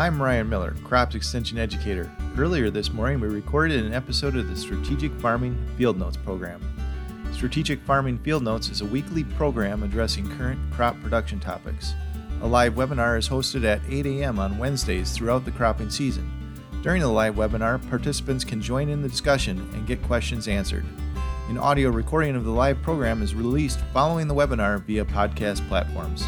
I'm Ryan Miller, Crops Extension Educator. Earlier this morning, we recorded an episode of the Strategic Farming Field Notes program. Strategic Farming Field Notes is a weekly program addressing current crop production topics. A live webinar is hosted at 8 a.m. on Wednesdays throughout the cropping season. During the live webinar, participants can join in the discussion and get questions answered. An audio recording of the live program is released following the webinar via podcast platforms.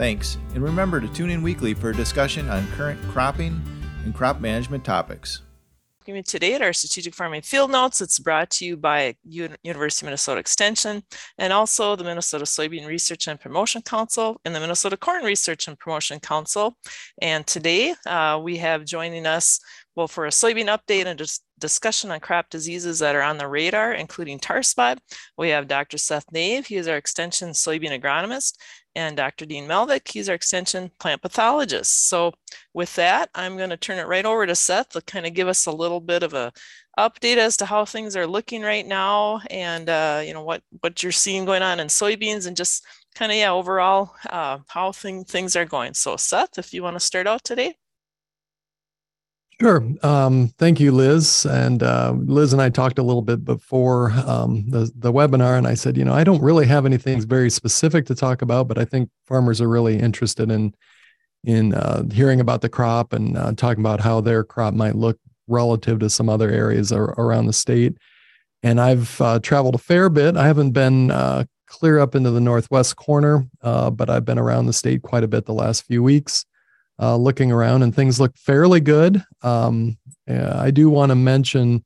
Thanks, and remember to tune in weekly for a discussion on current cropping and crop management topics. Today at our strategic farming field notes, it's brought to you by University of Minnesota Extension and also the Minnesota Soybean Research and Promotion Council and the Minnesota Corn Research and Promotion Council. And today uh, we have joining us well, for a soybean update and dis- discussion on crop diseases that are on the radar, including tar spot, we have Dr. Seth Naeve. He is our extension soybean agronomist, and Dr. Dean Malvick. He's our extension plant pathologist. So with that, I'm going to turn it right over to Seth to kind of give us a little bit of a update as to how things are looking right now, and uh, you know what what you're seeing going on in soybeans, and just kind of yeah overall uh, how thing, things are going. So Seth, if you want to start out today. Sure. Um, thank you, Liz. And uh, Liz and I talked a little bit before um, the the webinar, and I said, you know, I don't really have anything very specific to talk about, but I think farmers are really interested in in uh, hearing about the crop and uh, talking about how their crop might look relative to some other areas ar- around the state. And I've uh, traveled a fair bit. I haven't been uh, clear up into the northwest corner, uh, but I've been around the state quite a bit the last few weeks uh, looking around and things look fairly good. Um, I do want to mention,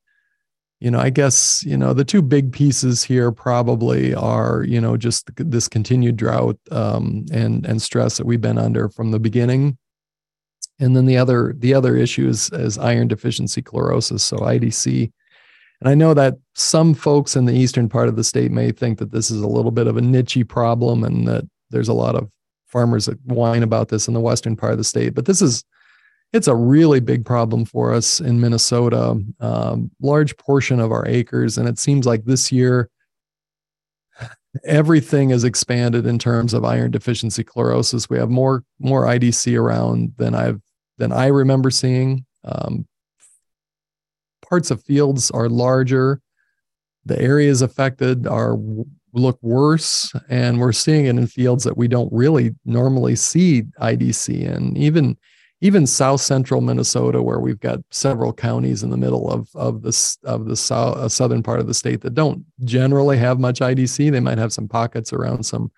you know, I guess, you know, the two big pieces here probably are, you know, just this continued drought um, and and stress that we've been under from the beginning. And then the other the other issue is, is iron deficiency chlorosis, so IDC. And I know that some folks in the eastern part of the state may think that this is a little bit of a nichey problem and that there's a lot of farmers that whine about this in the western part of the state, but this is it's a really big problem for us in Minnesota. Um, large portion of our acres, and it seems like this year everything is expanded in terms of iron deficiency chlorosis. We have more more IDC around than I've than I remember seeing. Um, parts of fields are larger. The areas affected are look worse and we're seeing it in fields that we don't really normally see idc in. Even even south central minnesota where we've got several counties in the middle of of the of the south, uh, southern part of the state that don't generally have much idc they might have some pockets around some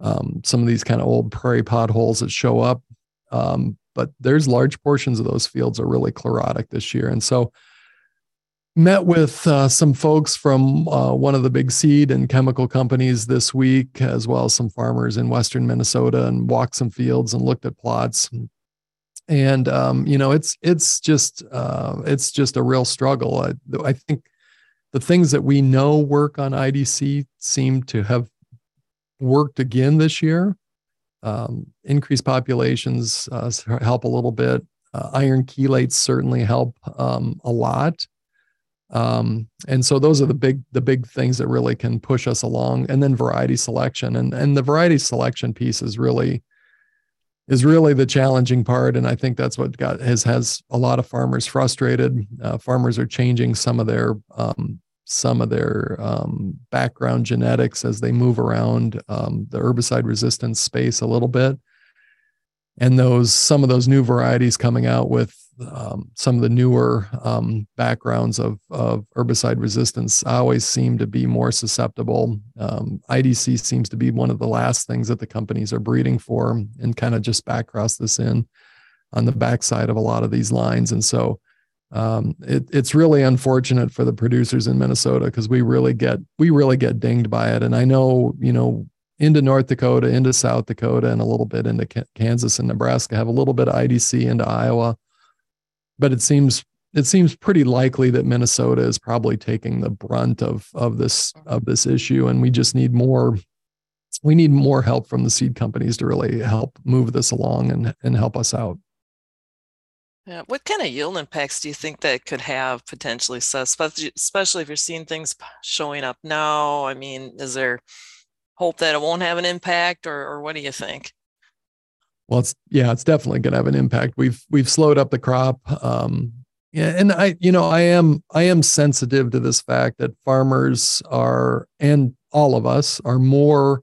um, some of these kind of old prairie potholes that show up um, but there's large portions of those fields are really chlorotic this year. And so met with uh, some folks from uh, one of the big seed and chemical companies this week, as well as some farmers in Western Minnesota, and walked some fields and looked at plots. And um, you know, it's it's just uh, it's just a real struggle. I, I, think the things that we know work on IDC seem to have worked again this year. Um, increased populations uh, help a little bit. Uh, iron chelates certainly help um, a lot um, and so those are the big the big things that really can push us along. And then variety selection. And and the variety selection piece is really is really the challenging part. And i think that's what got has has a lot of farmers frustrated. Uh, farmers are changing some of their um, some of their um, background genetics as they move around um, the herbicide resistance space a little bit and those some of those new varieties coming out with um, some of the newer um, backgrounds of, of herbicide resistance always seem to be more susceptible. Um, IDC seems to be one of the last things that the companies are breeding for, and kind of just backcross this in on the backside of a lot of these lines. And so um, it, it's really unfortunate for the producers in Minnesota because we really get we really get dinged by it. And I know you know into North Dakota, into South Dakota, and a little bit into Kansas and Nebraska have a little bit of IDC into Iowa but it seems it seems pretty likely that Minnesota is probably taking the brunt of of this of mm-hmm. this issue, and we just need more. We need more help from the seed companies to really help move this along and and help us out. Yeah. What kind of yield impacts do you think that could have potentially, especially if you're seeing things showing up now? I mean, is there hope that it won't have an impact, or, or what do you think? Well, it's yeah, it's definitely going to have an impact. We've we've slowed up the crop. Um, yeah, and I, you know, I am I am sensitive to this fact that farmers are, and all of us are more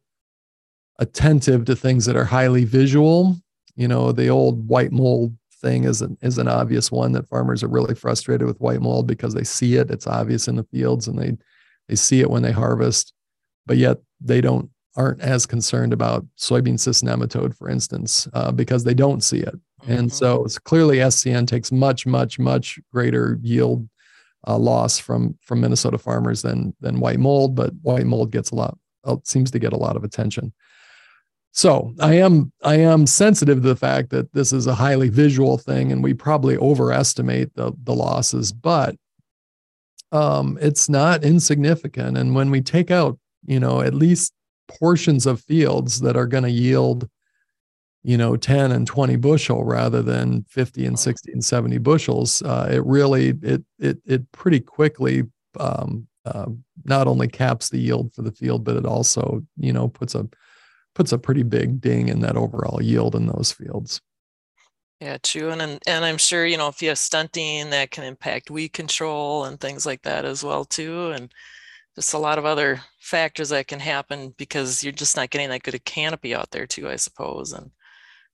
attentive to things that are highly visual. You know, the old white mold thing is an is an obvious one that farmers are really frustrated with white mold because they see it. It's obvious in the fields, and they they see it when they harvest, but yet they don't aren't as concerned about soybean cyst nematode, for instance, uh, because they don't see it. And mm-hmm. so it's clearly SCN takes much, much, much greater yield uh, loss from from Minnesota farmers than than white mold, but white mold gets a lot uh, seems to get a lot of attention. So I am I am sensitive to the fact that this is a highly visual thing, and we probably overestimate the the losses, but um, it's not insignificant. And when we take out, you know, at least portions of fields that are going to yield you know 10 and 20 bushel rather than 50 and 60 and 70 bushels. Uh, it really it it it pretty quickly um, uh, not only caps the yield for the field but it also you know puts a puts a pretty big ding in that overall yield in those fields. Yeah true and and i'm sure you know if you have stunting that can impact weed control and things like that as well too and just a lot of other factors that can happen because you're just not getting that good a canopy out there too i suppose and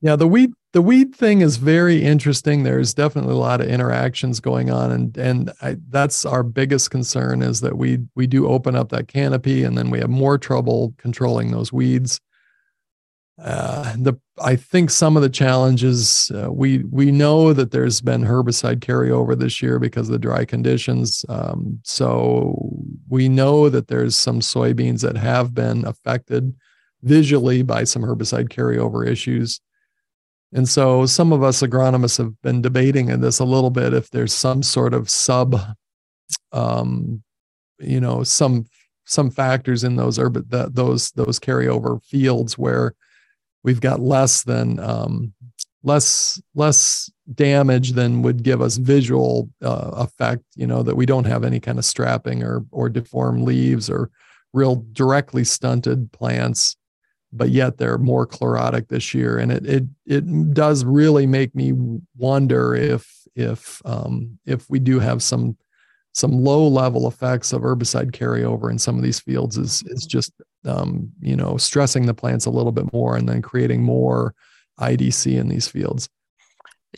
yeah, the weed the weed thing is very interesting. There's definitely a lot of interactions going on, and and I, that's our biggest concern is that we we do open up that canopy, and then we have more trouble controlling those weeds. Uh, the I think some of the challenges uh, we we know that there's been herbicide carryover this year because of the dry conditions. Um, so we know that there's some soybeans that have been affected visually by some herbicide carryover issues. And so some of us agronomists have been debating in this a little bit if there's some sort of sub, um, you know, some some factors in those urban those those carryover fields where we've got less than um, less less damage than would give us visual uh, effect. You know that we don't have any kind of strapping or or deformed leaves or real directly stunted plants but yet they're more chlorotic this year, and it it it does really make me wonder if if um, if we do have some some low level effects of herbicide carryover in some of these fields is is just um, you know stressing the plants a little bit more and then creating more IDC in these fields.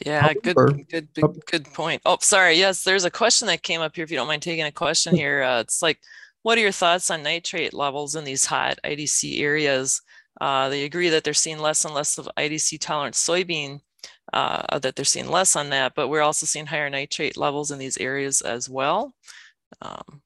Yeah, However, good, good, good, good point. Oh, sorry. Yes, there's a question that came up here. If you don't mind taking a question here, uh, it's like, what are your thoughts on nitrate levels in these hot IDC areas? Uh, they agree that they're seeing less and less of IDC tolerant soybean, uh, that they're seeing less on that, but we're also seeing higher nitrate levels in these areas as well. Um,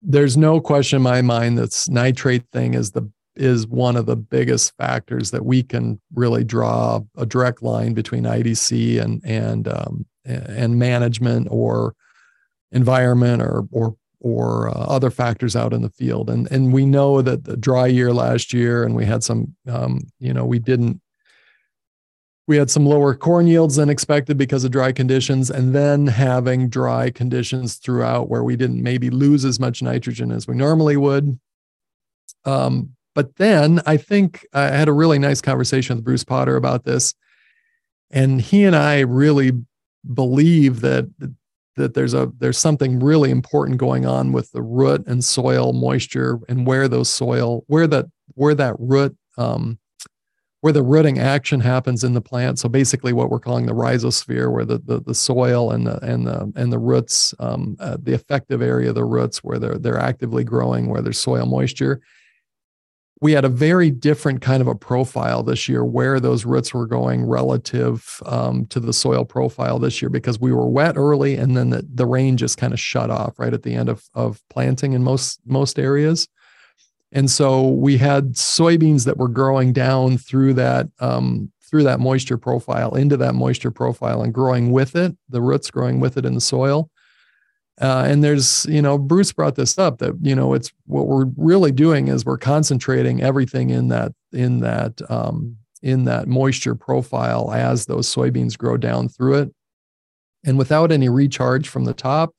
There's no question in my mind that nitrate thing is the is one of the biggest factors that we can really draw a direct line between IDC and and um, and management or environment or or or uh, other factors out in the field. And and we know that the dry year last year, and we had some, um, you know, we didn't. We had some lower corn yields than expected because of dry conditions, and then having dry conditions throughout where we didn't maybe lose as much nitrogen as we normally would. Um, but then I think I had a really nice conversation with Bruce Potter about this. And he and I really believe that that there's a there's something really important going on with the root and soil moisture and where those soil where that where that root um, where the rooting action happens in the plant. So basically, what we're calling the rhizosphere, where the the, the soil and the and the and the roots, um, uh, the effective area of the roots, where they're they're actively growing, where there's soil moisture, we had a very different kind of a profile this year where those roots were going relative um, to the soil profile this year because we were wet early and then the, the rain just kind of shut off right at the end of, of planting in most most areas and so we had soybeans that were growing down through that um, through that moisture profile into that moisture profile and growing with it the roots growing with it in the soil. Uh, and there's, you know, Bruce brought this up that you know it's what we're really doing is we're concentrating everything in that in that um, in that moisture profile as those soybeans grow down through it, and without any recharge from the top,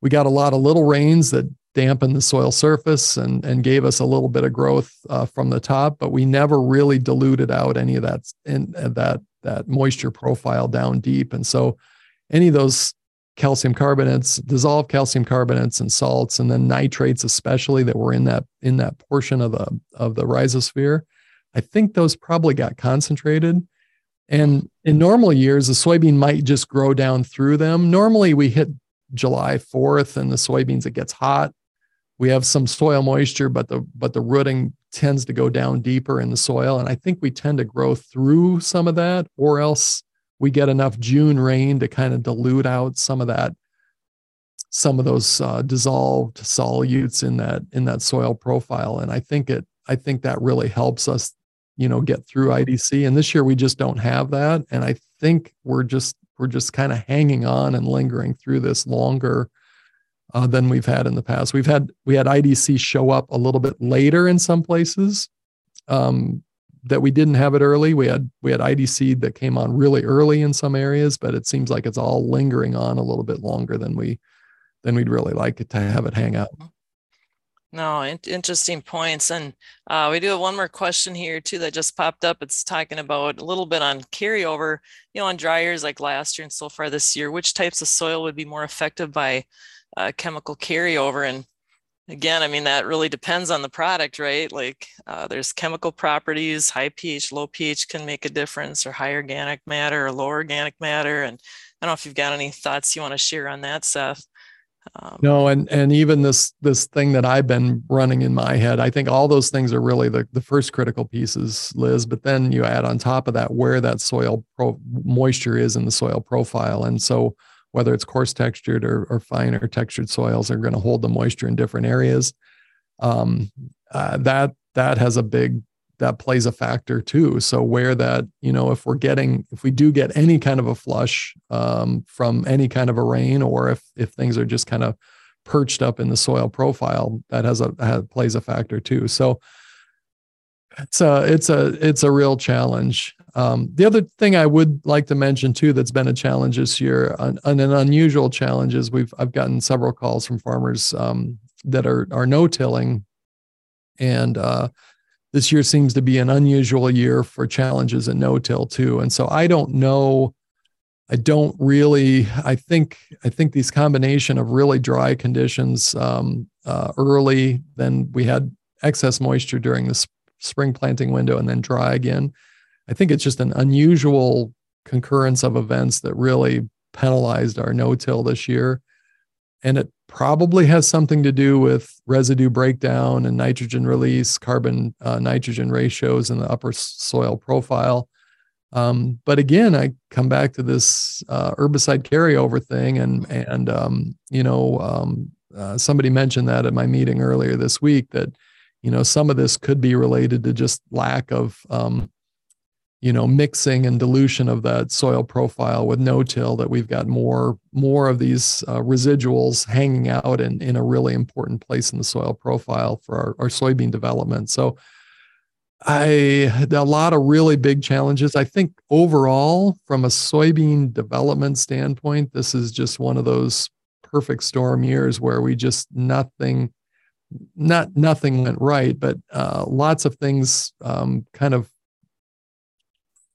we got a lot of little rains that dampened the soil surface and and gave us a little bit of growth uh, from the top, but we never really diluted out any of that in uh, that that moisture profile down deep. And so, any of those calcium carbonates, dissolved calcium carbonates and salts, and then nitrates, especially that were in that in that portion of the of the rhizosphere, I think those probably got concentrated. And in normal years, the soybean might just grow down through them. Normally, we hit July 4th and the soybeans, it gets hot. We have some soil moisture, but the but the rooting tends to go down deeper in the soil. And I think we tend to grow through some of that, or else we get enough June rain to kind of dilute out some of that, some of those uh, dissolved solutes in that in that soil profile. And I think it, I think that really helps us, you know, get through IDC. And this year we just don't have that. And I think we're just we're just kind of hanging on and lingering through this longer uh, than we've had in the past. We've had we had IDC show up a little bit later in some places, um, that we didn't have it early. We had we had IDC that came on really early in some areas, but it seems like it's all lingering on a little bit longer than we than we'd really like it to have it hang out. No, in- interesting points. And uh, we do have one more question here too that just popped up. It's talking about a little bit on carryover, you know, on dryers like last year and so far this year. Which types of soil would be more effective by uh, chemical carryover? And Again, I mean, that really depends on the product, right? Like uh, there's chemical properties, high pH, low pH can make a difference, or high organic matter or low organic matter. And I don't know if you've got any thoughts you want to share on that, Seth. Um, no, and and even this this thing that I've been running in my head, I think all those things are really the the first critical pieces, Liz. But then you add on top of that where that soil pro- moisture is in the soil profile, and so whether it's coarse textured or, or finer textured soils are going to hold the moisture in different areas. Um, uh, that that has a big that plays a factor too. So where that you know if we're getting if we do get any kind of a flush um, from any kind of a rain, or if if things are just kind of perched up in the soil profile, that has a has, plays a factor too. So it's a it's a it's a real challenge. Um, the other thing I would like to mention too that's been a challenge this year, an, an unusual challenge is we've I've gotten several calls from farmers um, that are are no tilling, and uh, this year seems to be an unusual year for challenges in no till too. And so I don't know. I don't really. I think I think these combination of really dry conditions um, uh, early, then we had excess moisture during the spring planting window, and then dry again I think it's just an unusual concurrence of events that really penalized our no-till this year. And it probably has something to do with residue breakdown and nitrogen release, carbon uh, nitrogen ratios in the upper soil profile. Um, but again, I come back to this uh, herbicide carryover thing, and and um, you know um, uh, somebody mentioned that at my meeting earlier this week that you know some of this could be related to just lack of um, you know mixing and dilution of that soil profile with no-till that we've got more more of these uh, residuals hanging out in, in a really important place in the soil profile for our, our soybean development. So i a lot of really big challenges. I think overall from a soybean development standpoint this is just one of those perfect storm years where we just nothing not nothing went right but uh, lots of things um, kind of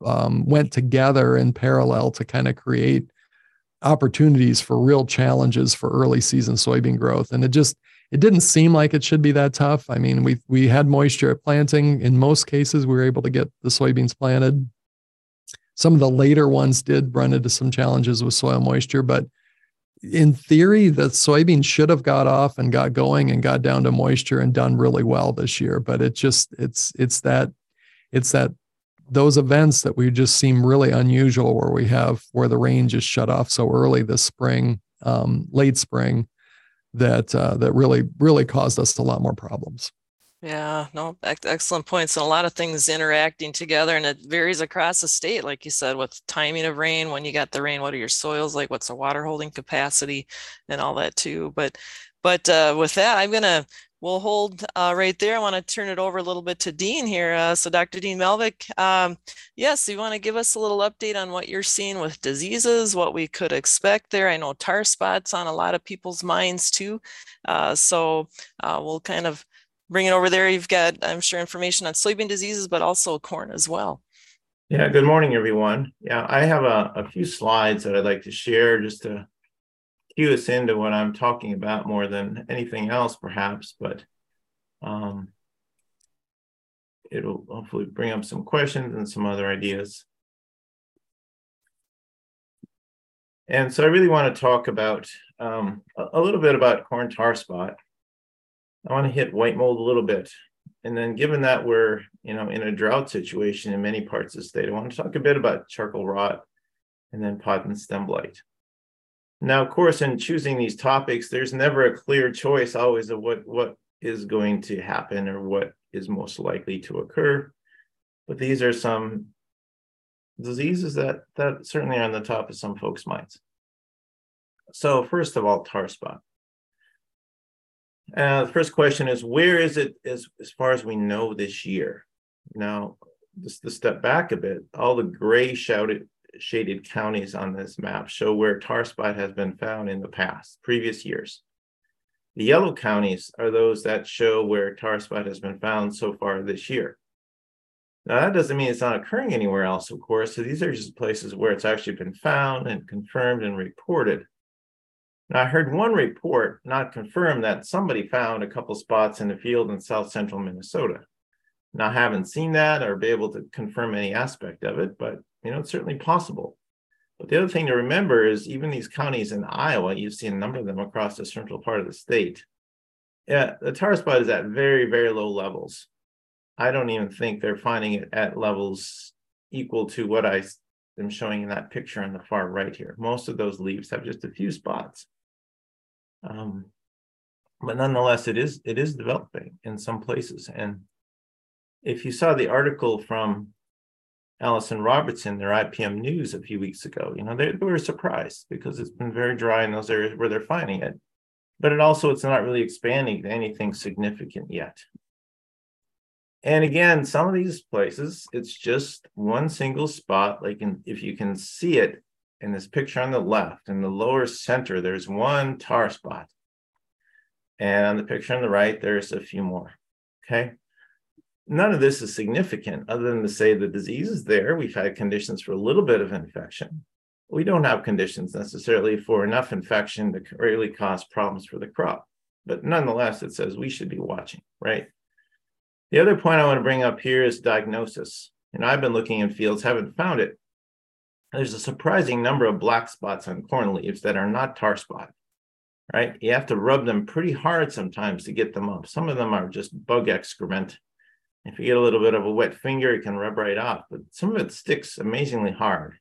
um, went together in parallel to kind of create opportunities for real challenges for early season soybean growth. And it just it didn't seem like it should be that tough. I mean, we we had moisture at planting. In most cases, we were able to get the soybeans planted. Some of the later ones did run into some challenges with soil moisture, but in theory, the soybeans should have got off and got going and got down to moisture and done really well this year. But it just it's it's that it's that those events that we just seem really unusual where we have where the rain just shut off so early this spring um, late spring that uh, that really really caused us a lot more problems. Yeah no excellent points and a lot of things interacting together and it varies across the state like you said with timing of rain when you got the rain what are your soils like what's the water holding capacity and all that too but But uh, with that, I'm going to we'll hold uh, right there. I want to turn it over a little bit to Dean here. Uh, so Dr. Dean Malvick, um, yes, you want to give us a little update on what you're seeing with diseases, what we could expect there. I know tar spots on a lot of people's minds too. Uh, so uh, we'll kind of bring it over there. You've got, I'm sure, information on soybean diseases, but also corn as well. Yeah, good morning, everyone. Yeah, I have a, a few slides that I'd like to share just to cue us into what I'm talking about more than anything else, perhaps, but um, it'll hopefully bring up some questions and some other ideas. And so I really want to talk about um, a, little bit about corn tar spot. I want to hit white mold a little bit. And then given that we're, you know, in a drought situation in many parts of the state, I want to talk a bit about charcoal rot and then pod and stem blight. Now, of course, in choosing these topics, there's never a clear choice always of what, what is going to happen or what is most likely to occur. But these are some diseases that, that certainly are on the top of some folks' minds. So, first of all, tar spot. Uh, the first question is where is it as, as far as we know this year? Now, just to step back a bit, all the gray shouted, shaded counties on this map show where tar spot has been found in the past, previous years. The yellow counties are those that show where tar spot has been found so far this year. Now, that doesn't mean it's not occurring anywhere else, of course. So these are just places where it's actually been found and confirmed and reported. Now, I heard one report, not confirmed, that somebody found a couple spots in the field in south central Minnesota. Now, I haven't seen that or be able to confirm any aspect of it, but you know, it's certainly possible. But the other thing to remember is even these counties in Iowa, you've seen a number of them across the central part of the state. Yeah, the tar spot is at very, very low levels. I don't even think they're finding it at levels equal to what I am showing in that picture on the far right here. Most of those leaves have just a few spots. Um, but nonetheless, it is it is developing in some places. And if you saw the article from Alison Robertson, their IPM News a few weeks ago. You know, they, they, were surprised because it's been very dry in those areas where they're finding it. But it also, it's not really expanding to anything significant yet. And again, some of these places, it's just one single spot. Like in, if you can see it in this picture on the left, in the lower center, there's one tar spot. And on the picture on the right, there's a few more. Okay none of this is significant other than to say the disease is there. We've had conditions for a little bit of infection. We don't have conditions necessarily for enough infection to really cause problems for the crop. But nonetheless, it says we should be watching, right? The other point I want to bring up here is diagnosis. And I've been looking in fields, haven't found it. There's a surprising number of black spots on corn leaves that are not tar spot, right? You have to rub them pretty hard sometimes to get them up. Some of them are just bug excrement if you get a little bit of a wet finger, it can rub right off, but some of it sticks amazingly hard.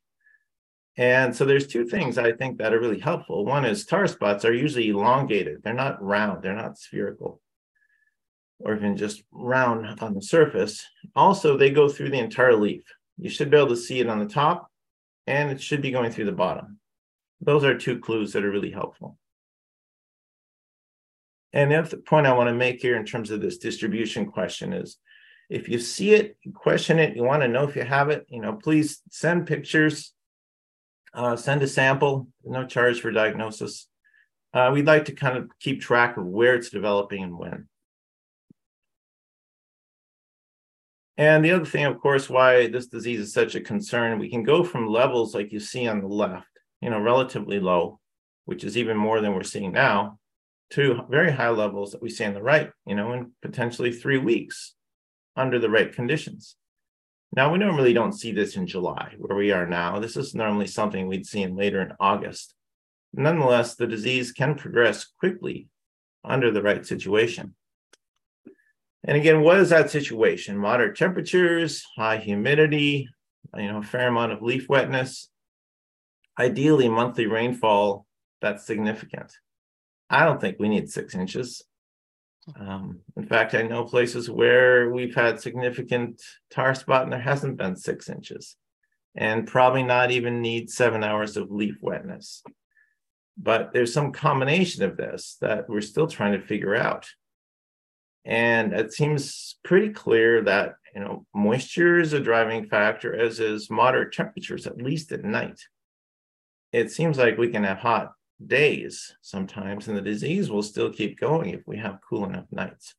And so there's two things I think that are really helpful. One is tar spots are usually elongated. They're not round, they're not spherical or even just round on the surface. Also, they go through the entire leaf. You should be able to see it on the top and it should be going through the bottom. Those are two clues that are really helpful. And the point I want to make here in terms of this distribution question is if you see it, you question it, you want to know if you have it, you know, please send pictures, uh, send a sample, no charge for diagnosis. Uh, we'd like to kind of keep track of where it's developing and when. And the other thing, of course, why this disease is such a concern, we can go from levels like you see on the left, you know, relatively low, which is even more than we're seeing now, to very high levels that we see on the right, you know, in potentially three weeks under the right conditions. Now, we normally don't see this in July, where we are now. This is normally something we'd see in later in August. Nonetheless, the disease can progress quickly under the right situation. And again, what is that situation? Moderate temperatures, high humidity, you know, a fair amount of leaf wetness. Ideally, monthly rainfall that's significant. I don't think we need six inches. Um, in fact, I know places where we've had significant tar spot and there hasn't been six inches, and probably not even need seven hours of leaf wetness. but there's some combination of this that we're still trying to figure out. And it seems pretty clear that you know moisture is a driving factor, as is moderate temperatures, at least at night. It seems like we can have hot days sometimes, and the disease will still keep going if we have cool enough nights.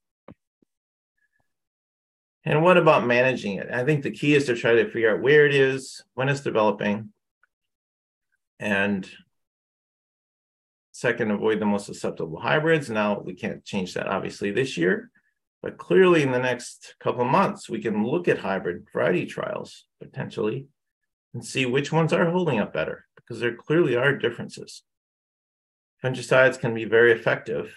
And what about managing it? I think the key is to try to figure out where it is, when it's developing, and second, avoid the most susceptible hybrids. Now we can't change that obviously this year, but clearly in the next couple of months, we can look at hybrid variety trials potentially and see which ones are holding up better because there clearly are differences. Fungicides can be very effective.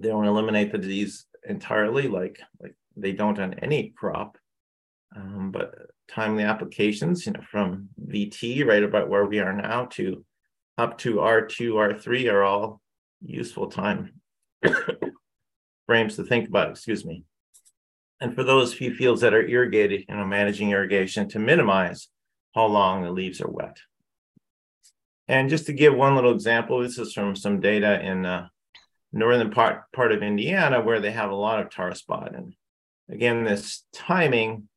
They don't eliminate the disease entirely, like, like they don't on any crop. Um, but timely applications, you know, from VT right about where we are now to up to R2, R3 are all useful time frames to think about, excuse me. And for those few fields that are irrigated, you know, managing irrigation to minimize how long the leaves are wet. And just to give one little example, this is from some data in uh, northern part, part of Indiana where they have a lot of tar spot. And again, this timing,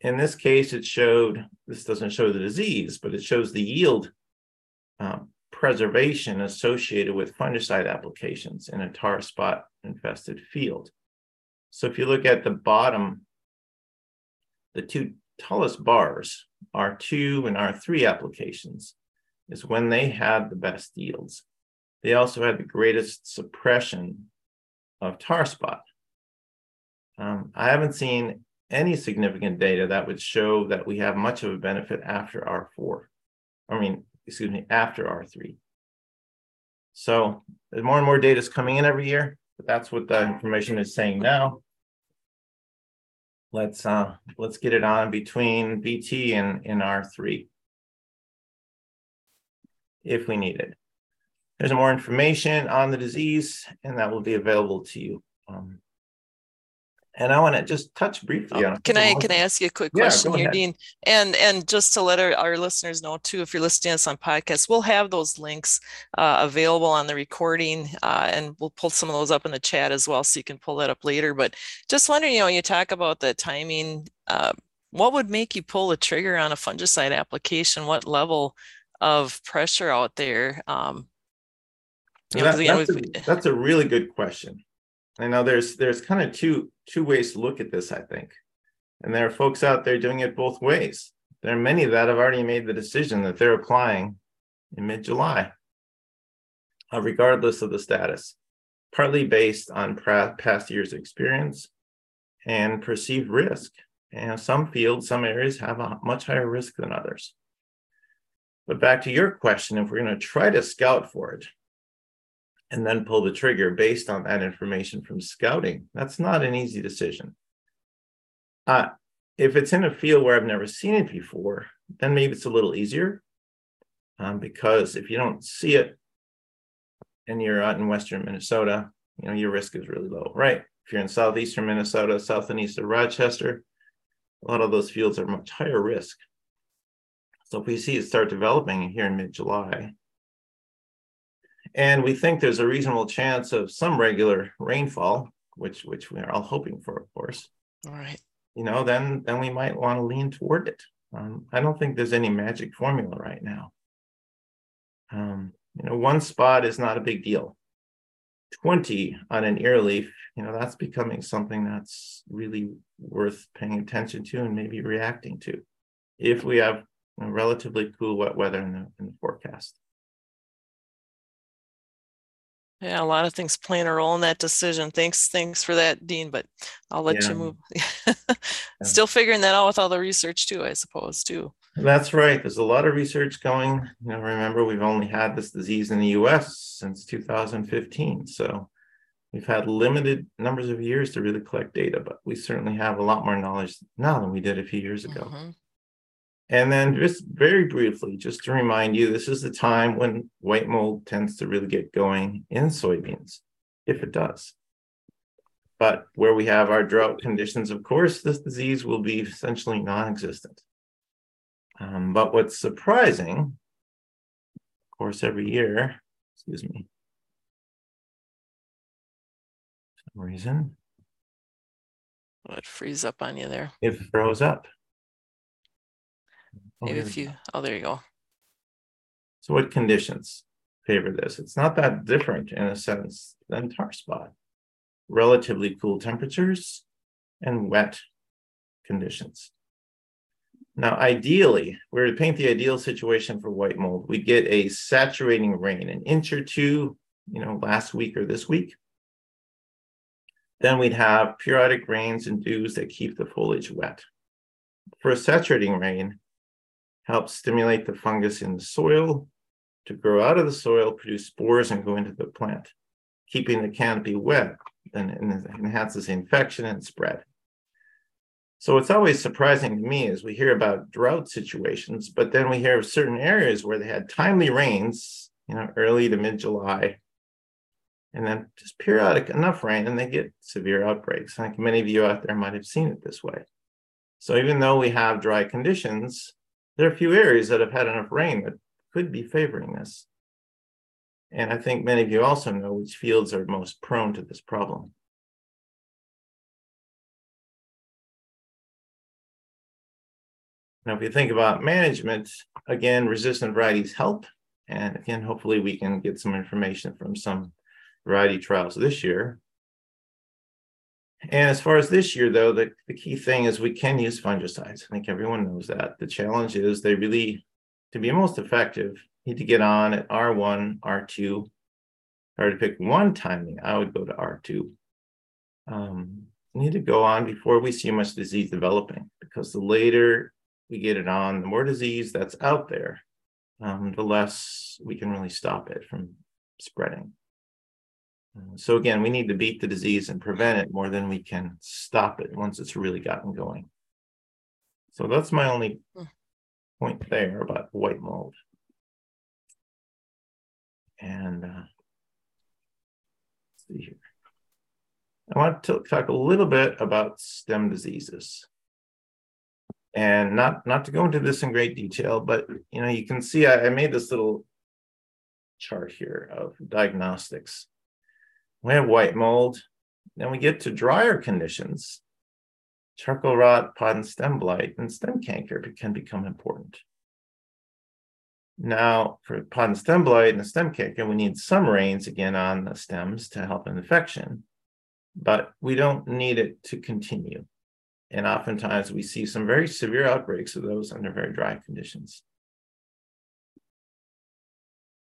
in this case, it showed, this doesn't show the disease, but it shows the yield um, preservation associated with fungicide applications in a tar spot infested field. So if you look at the bottom, the two tallest bars, R2 and R3 applications, is when they had the best yields. They also had the greatest suppression of tar spot. Um, I haven't seen any significant data that would show that we have much of a benefit after R4. I mean, excuse me, after R3. So more and more data is coming in every year, but that's what the information is saying now. Let's uh, let's get it on between VT and, and R3 if we need it. There's more information on the disease, and that will be available to you. Um, and I want to just touch briefly on. Can I can I ask you a quick question yeah, here, Dean? And and just to let our, our listeners know too, if you're listening to us on podcast, we'll have those links uh, available on the recording, uh, and we'll pull some of those up in the chat as well, so you can pull that up later. But just wondering, you know, you talk about the timing. Uh, what would make you pull the trigger on a fungicide application? What level of pressure out there? Um, you know, that, that's, a, that's a really good question. I know there's there's kind of two two ways to look at this, I think. And there are folks out there doing it both ways. There are many that have already made the decision that they're applying in mid-July, uh, regardless of the status, partly based on past years' experience and perceived risk. And some fields, some areas have a much higher risk than others. But back to your question, if we're going to try to scout for it, and then pull the trigger based on that information from scouting. That's not an easy decision. Uh, if it's in a field where I've never seen it before, then maybe it's a little easier um, because if you don't see it and you're out in western Minnesota, you know your risk is really low, right? If you're in southeastern Minnesota, south and east of Rochester, a lot of those fields are much higher risk. So if we see it start developing here in mid-July, and we think there's a reasonable chance of some regular rainfall, which which we are all hoping for, of course. All right. You know, then then we might want to lean toward it. Um, I don't think there's any magic formula right now. Um, you know, one spot is not a big deal. 20 on an ear leaf, you know, that's becoming something that's really worth paying attention to and maybe reacting to if we have relatively cool wet weather in the, in the forecast. Yeah, a lot of things playing a role in that decision. Thanks, thanks for that, Dean. But I'll let yeah. you move. Still figuring that out with all the research too, I suppose, too. That's right. There's a lot of research going. You know, remember we've only had this disease in the U.S. since 2015, so we've had limited numbers of years to really collect data. But we certainly have a lot more knowledge now than we did a few years ago. Mm-hmm. And then just very briefly, just to remind you, this is the time when white mold tends to really get going in soybeans, if it does. But where we have our drought conditions, of course, this disease will be essentially non-existent. Um, but what's surprising, of Of course, every year, excuse me, for some reason, it freeze up on you there. it froze up. Oh, Maybe here if we you, oh, there you go. So what conditions favor this? It's not that different in a sense than tar spot. Relatively cool temperatures and wet conditions. Now, ideally, we're to paint the ideal situation for white mold. We get a saturating rain, an inch or two, you know, last week or this week. Then we'd have periodic rains and dews that keep the foliage wet. For a saturating rain, helps stimulate the fungus in the soil to grow out of the soil, produce spores, and go into the plant. Keeping the canopy wet then enhances infection and spread. So it's always surprising to me as we hear about drought situations, but then we hear of certain areas where they had timely rains, you know, early to mid July, and then just periodic enough rain, and they get severe outbreaks. I think many of you out there might have seen it this way. So even though we have dry conditions, there are a few areas that have had enough rain that could be favoring this. And I think many of you also know which fields are most prone to this problem. Now, if you think about management, again, resistant varieties help. And again, hopefully we can get some information from some variety trials this year. And as far as this year, though, the, the key thing is we can use fungicides. I think everyone knows that. The challenge is they really, to be most effective, need to get on at R1, R2. If I were to pick one timing, I would go to R2. Um, need to go on before we see much disease developing, because the later we get it on, the more disease that's out there, um, the less we can really stop it from spreading. So again, we need to beat the disease and prevent it more than we can stop it once it's really gotten going. So that's my only Hmm. point there about white mold. And uh, let's see here. I want to talk a little bit about stem diseases. And not not to go into this in great detail, but you know, you can see I, I made this little chart here of diagnostics we have white mold. Then we get to drier conditions. Charcoal rot, pod and stem blight, and stem canker can become important. Now, for pod and stem blight and the stem canker, we need some rains again on the stems to help an infection, but we don't need it to continue. And oftentimes we see some very severe outbreaks of those under very dry conditions.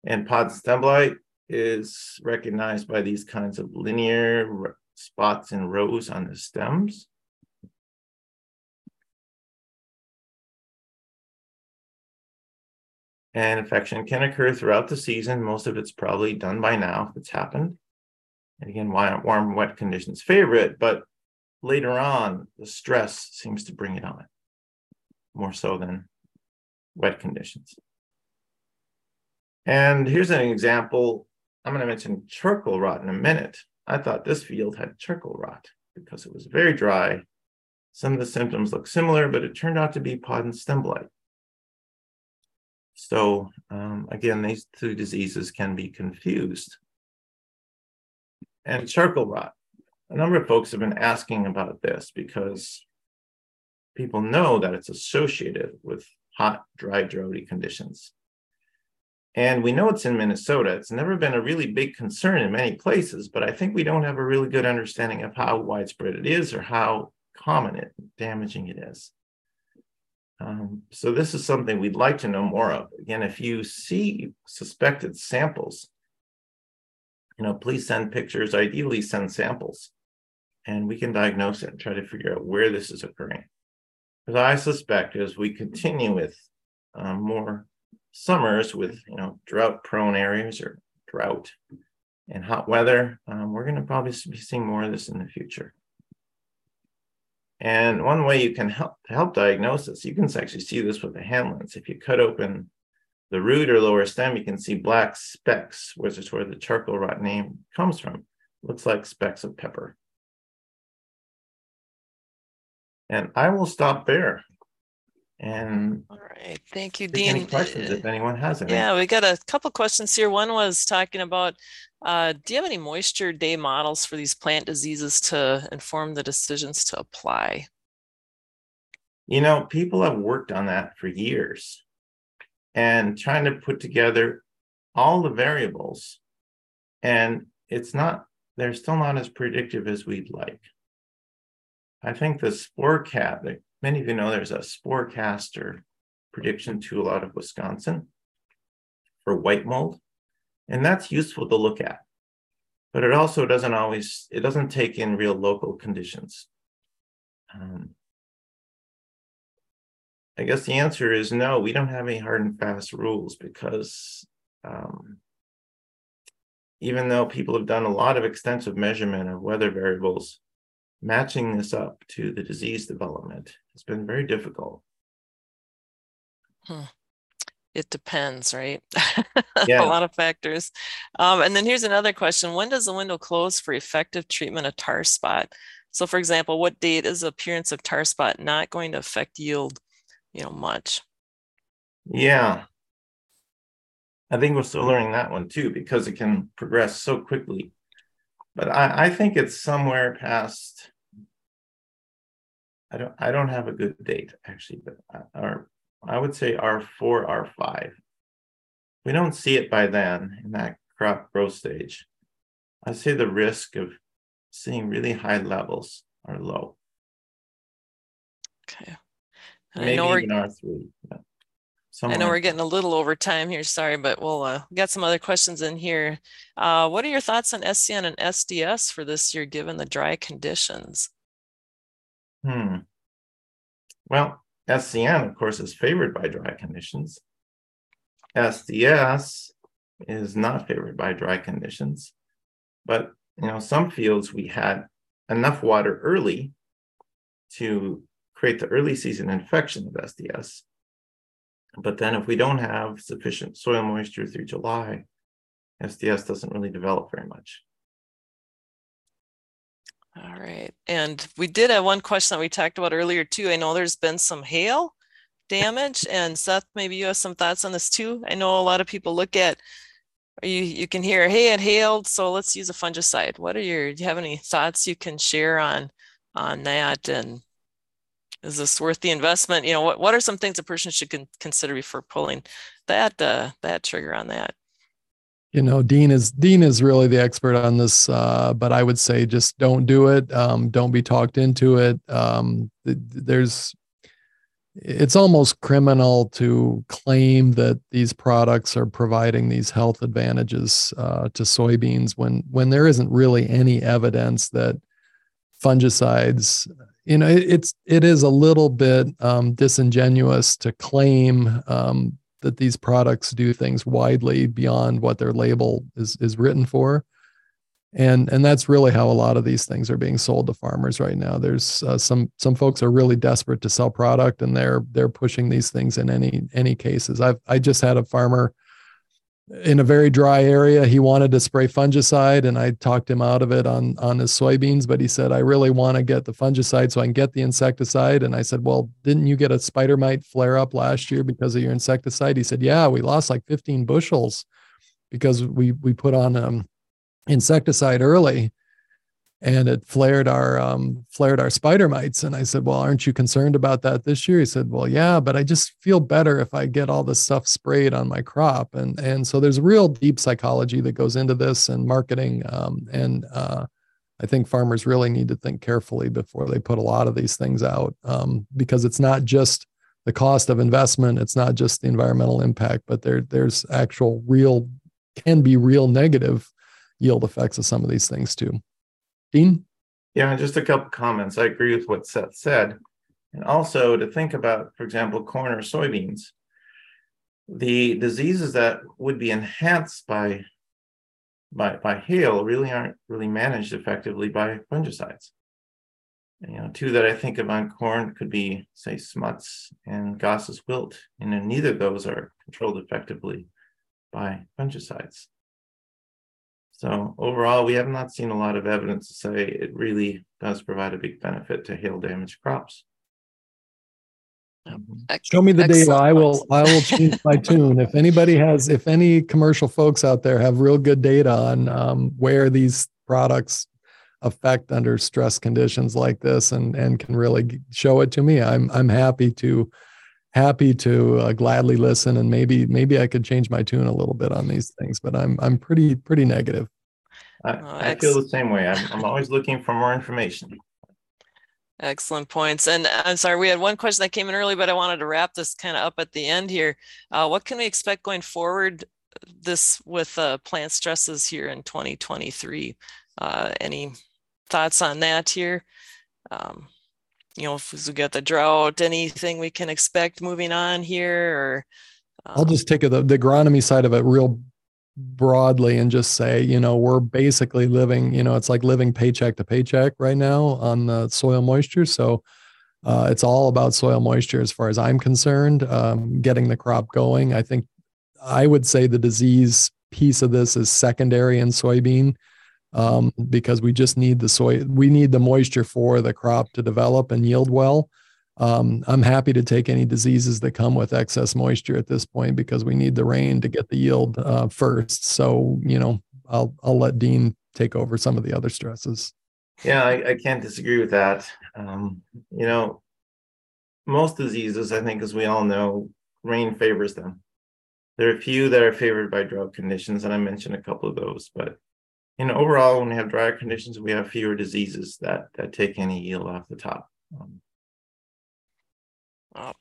And pod stem blight is recognized by these kinds of linear spots and rows on the stems. And infection can occur throughout the season. Most of it's probably done by now if it's happened. And again, warm, wet conditions favor it, but later on, the stress seems to bring it on more so than wet conditions. And here's an example I'm going to mention charcoal rot in a minute. I thought this field had charcoal rot because it was very dry. Some of the symptoms look similar, but it turned out to be pod and stem blight. So um, again, these two diseases can be confused. And charcoal rot. A number of folks have been asking about this because people know that it's associated with hot, dry, droughty conditions. And we know it's in Minnesota. It's never been a really big concern in many places, but I think we don't have a really good understanding of how widespread it is or how common it damaging it is. Um, so this is something we'd like to know more of. Again, if you see suspected samples, you know, please send pictures, ideally send samples, and we can diagnose it and try to figure out where this is occurring. Because I suspect as we continue with um, more summers with you know drought prone areas or drought and hot weather um, we're going to probably be seeing more of this in the future. And one way you can help help diagnose this you can actually see this with the hand lens if you cut open the root or lower stem you can see black specks which is where the charcoal rot name comes from. Looks like specks of pepper. And i will stop there And All right, thank you, take any questions if anyone has any. Yeah, we got a couple questions here. One was talking about, uh, do you have any moisture day models for these plant diseases to inform the decisions to apply? You know, people have worked on that for years and trying to put together all the variables. And it's not, they're still not as predictive as we'd like. I think the Sporecat, like many of you know, there's a Sporecaster prediction tool out of Wisconsin for white mold. And that's useful to look at. But it also doesn't always, it doesn't take in real local conditions. Um, I guess the answer is no, we don't have any hard and fast rules because um, even though people have done a lot of extensive measurement of weather variables, matching this up to the disease development has been very difficult. It depends, right? Yeah. A lot of factors. Um, and then here's another question. When does the window close for effective treatment of tar spot? So for example, what date is the appearance of tar spot not going to affect yield, you know, much? Yeah. I think we're still learning that one too because it can progress so quickly. But I, I think it's somewhere past. I don't I don't have a good date actually, but I- our I would say R four, R five. We don't see it by then in that crop growth stage. I say the risk of seeing really high levels are low. Okay. And I Maybe know even R three. I know we're getting a little over time here, sorry, but we'll uh, got some other questions in here. Uh, what are your thoughts on SCN and SDS for this year, given the dry conditions? Hmm. Well, SCN, of course, is favored by dry conditions. SDS is not favored by dry conditions. But, you know, some fields we had enough water early to create the early season infection of SDS. But then if we don't have sufficient soil moisture through July, SDS doesn't really develop very much. All right, and we did have one question that we talked about earlier too. I know there's been some hail damage and Seth, maybe you have some thoughts on this too. I know a lot of people look at, you, you can hear, hey, it hailed, so let's use a fungicide. What are your, do you have any thoughts you can share on, on that? And is this worth the investment? You know, what, what are some things a person should con- consider before pulling that, uh, that trigger on that? you know dean is dean is really the expert on this uh, but i would say just don't do it um, don't be talked into it um, th- there's it's almost criminal to claim that these products are providing these health advantages uh, to soybeans when when there isn't really any evidence that fungicides you know it, it's it is a little bit um, disingenuous to claim um, that these products do things widely beyond what their label is is written for. And and that's really how a lot of these things are being sold to farmers right now. There's uh, some some folks are really desperate to sell product and they're they're pushing these things in any any cases. I've i just had a farmer in a very dry area he wanted to spray fungicide and i talked him out of it on on his soybeans but he said i really want to get the fungicide so i can get the insecticide. And i said well didn't you get a spider mite flare up last year because of your insecticide? He said yeah we lost like 15 bushels because we we put on um insecticide early and it flared our um, flared our spider mites. And i said well aren't you concerned about that this year? He said well yeah but i just feel better if i get all this stuff sprayed on my crop. And and so there's real deep psychology that goes into this and marketing um, and uh, i think farmers really need to think carefully before they put a lot of these things out um, because it's not just the cost of investment it's not just the environmental impact but there there's actual real can be real negative yield effects of some of these things too Dean? Yeah, just a couple comments. I agree with what Seth said. And also to think about, for example, corn or soybeans, the diseases that would be enhanced by by, by hail really aren't really managed effectively by fungicides. You know, two that I think of on corn could be, say, smuts and Goss's wilt, and neither of those are controlled effectively by fungicides. So overall, we have not seen a lot of evidence to say it really does provide a big benefit to hail damaged crops. Ex- Show me the data. I will. I will change my tune. If anybody has, if any commercial folks out there have real good data on um, where these products affect under stress conditions like this and, and can really show it to me, I'm, I'm happy to, happy to uh, gladly listen and maybe, maybe I could change my tune a little bit on these things, but I'm, I'm pretty, pretty negative. I, Oh, I feel the same way. I'm, I'm always looking for more information. Excellent points. And I'm sorry, we had one question that came in early, but I wanted to wrap this kind of up at the end here. Uh, what can we expect going forward this with uh, plant stresses here in 2023? Uh, any thoughts on that here? Um, you know, if we got the drought, anything we can expect moving on here or? I'll um, just take the, the agronomy side of it real broadly and just say, you know, we're basically living, you know, it's like living paycheck to paycheck right now on the soil moisture. So uh, it's all about soil moisture as far as I'm concerned, um, getting the crop going. I think I would say the disease piece of this is secondary in soybean um, because we just need the soil, we need the moisture for the crop to develop and yield well. Um, I'm happy to take any diseases that come with excess moisture at this point because we need the rain to get the yield uh, first. So you know, I'll I'll let Dean take over some of the other stresses. Yeah, I, I can't disagree with that. Um, you know, most diseases, I think, as we all know, rain favors them. There are a few that are favored by drought conditions, and I mentioned a couple of those. But you know, overall, when we have drier conditions, we have fewer diseases that that take any yield off the top. Um, Oh,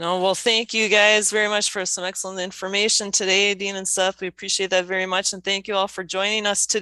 No, well, thank you guys very much for some excellent information today, Dean and Seth. We appreciate that very much. And thank you all for joining us today.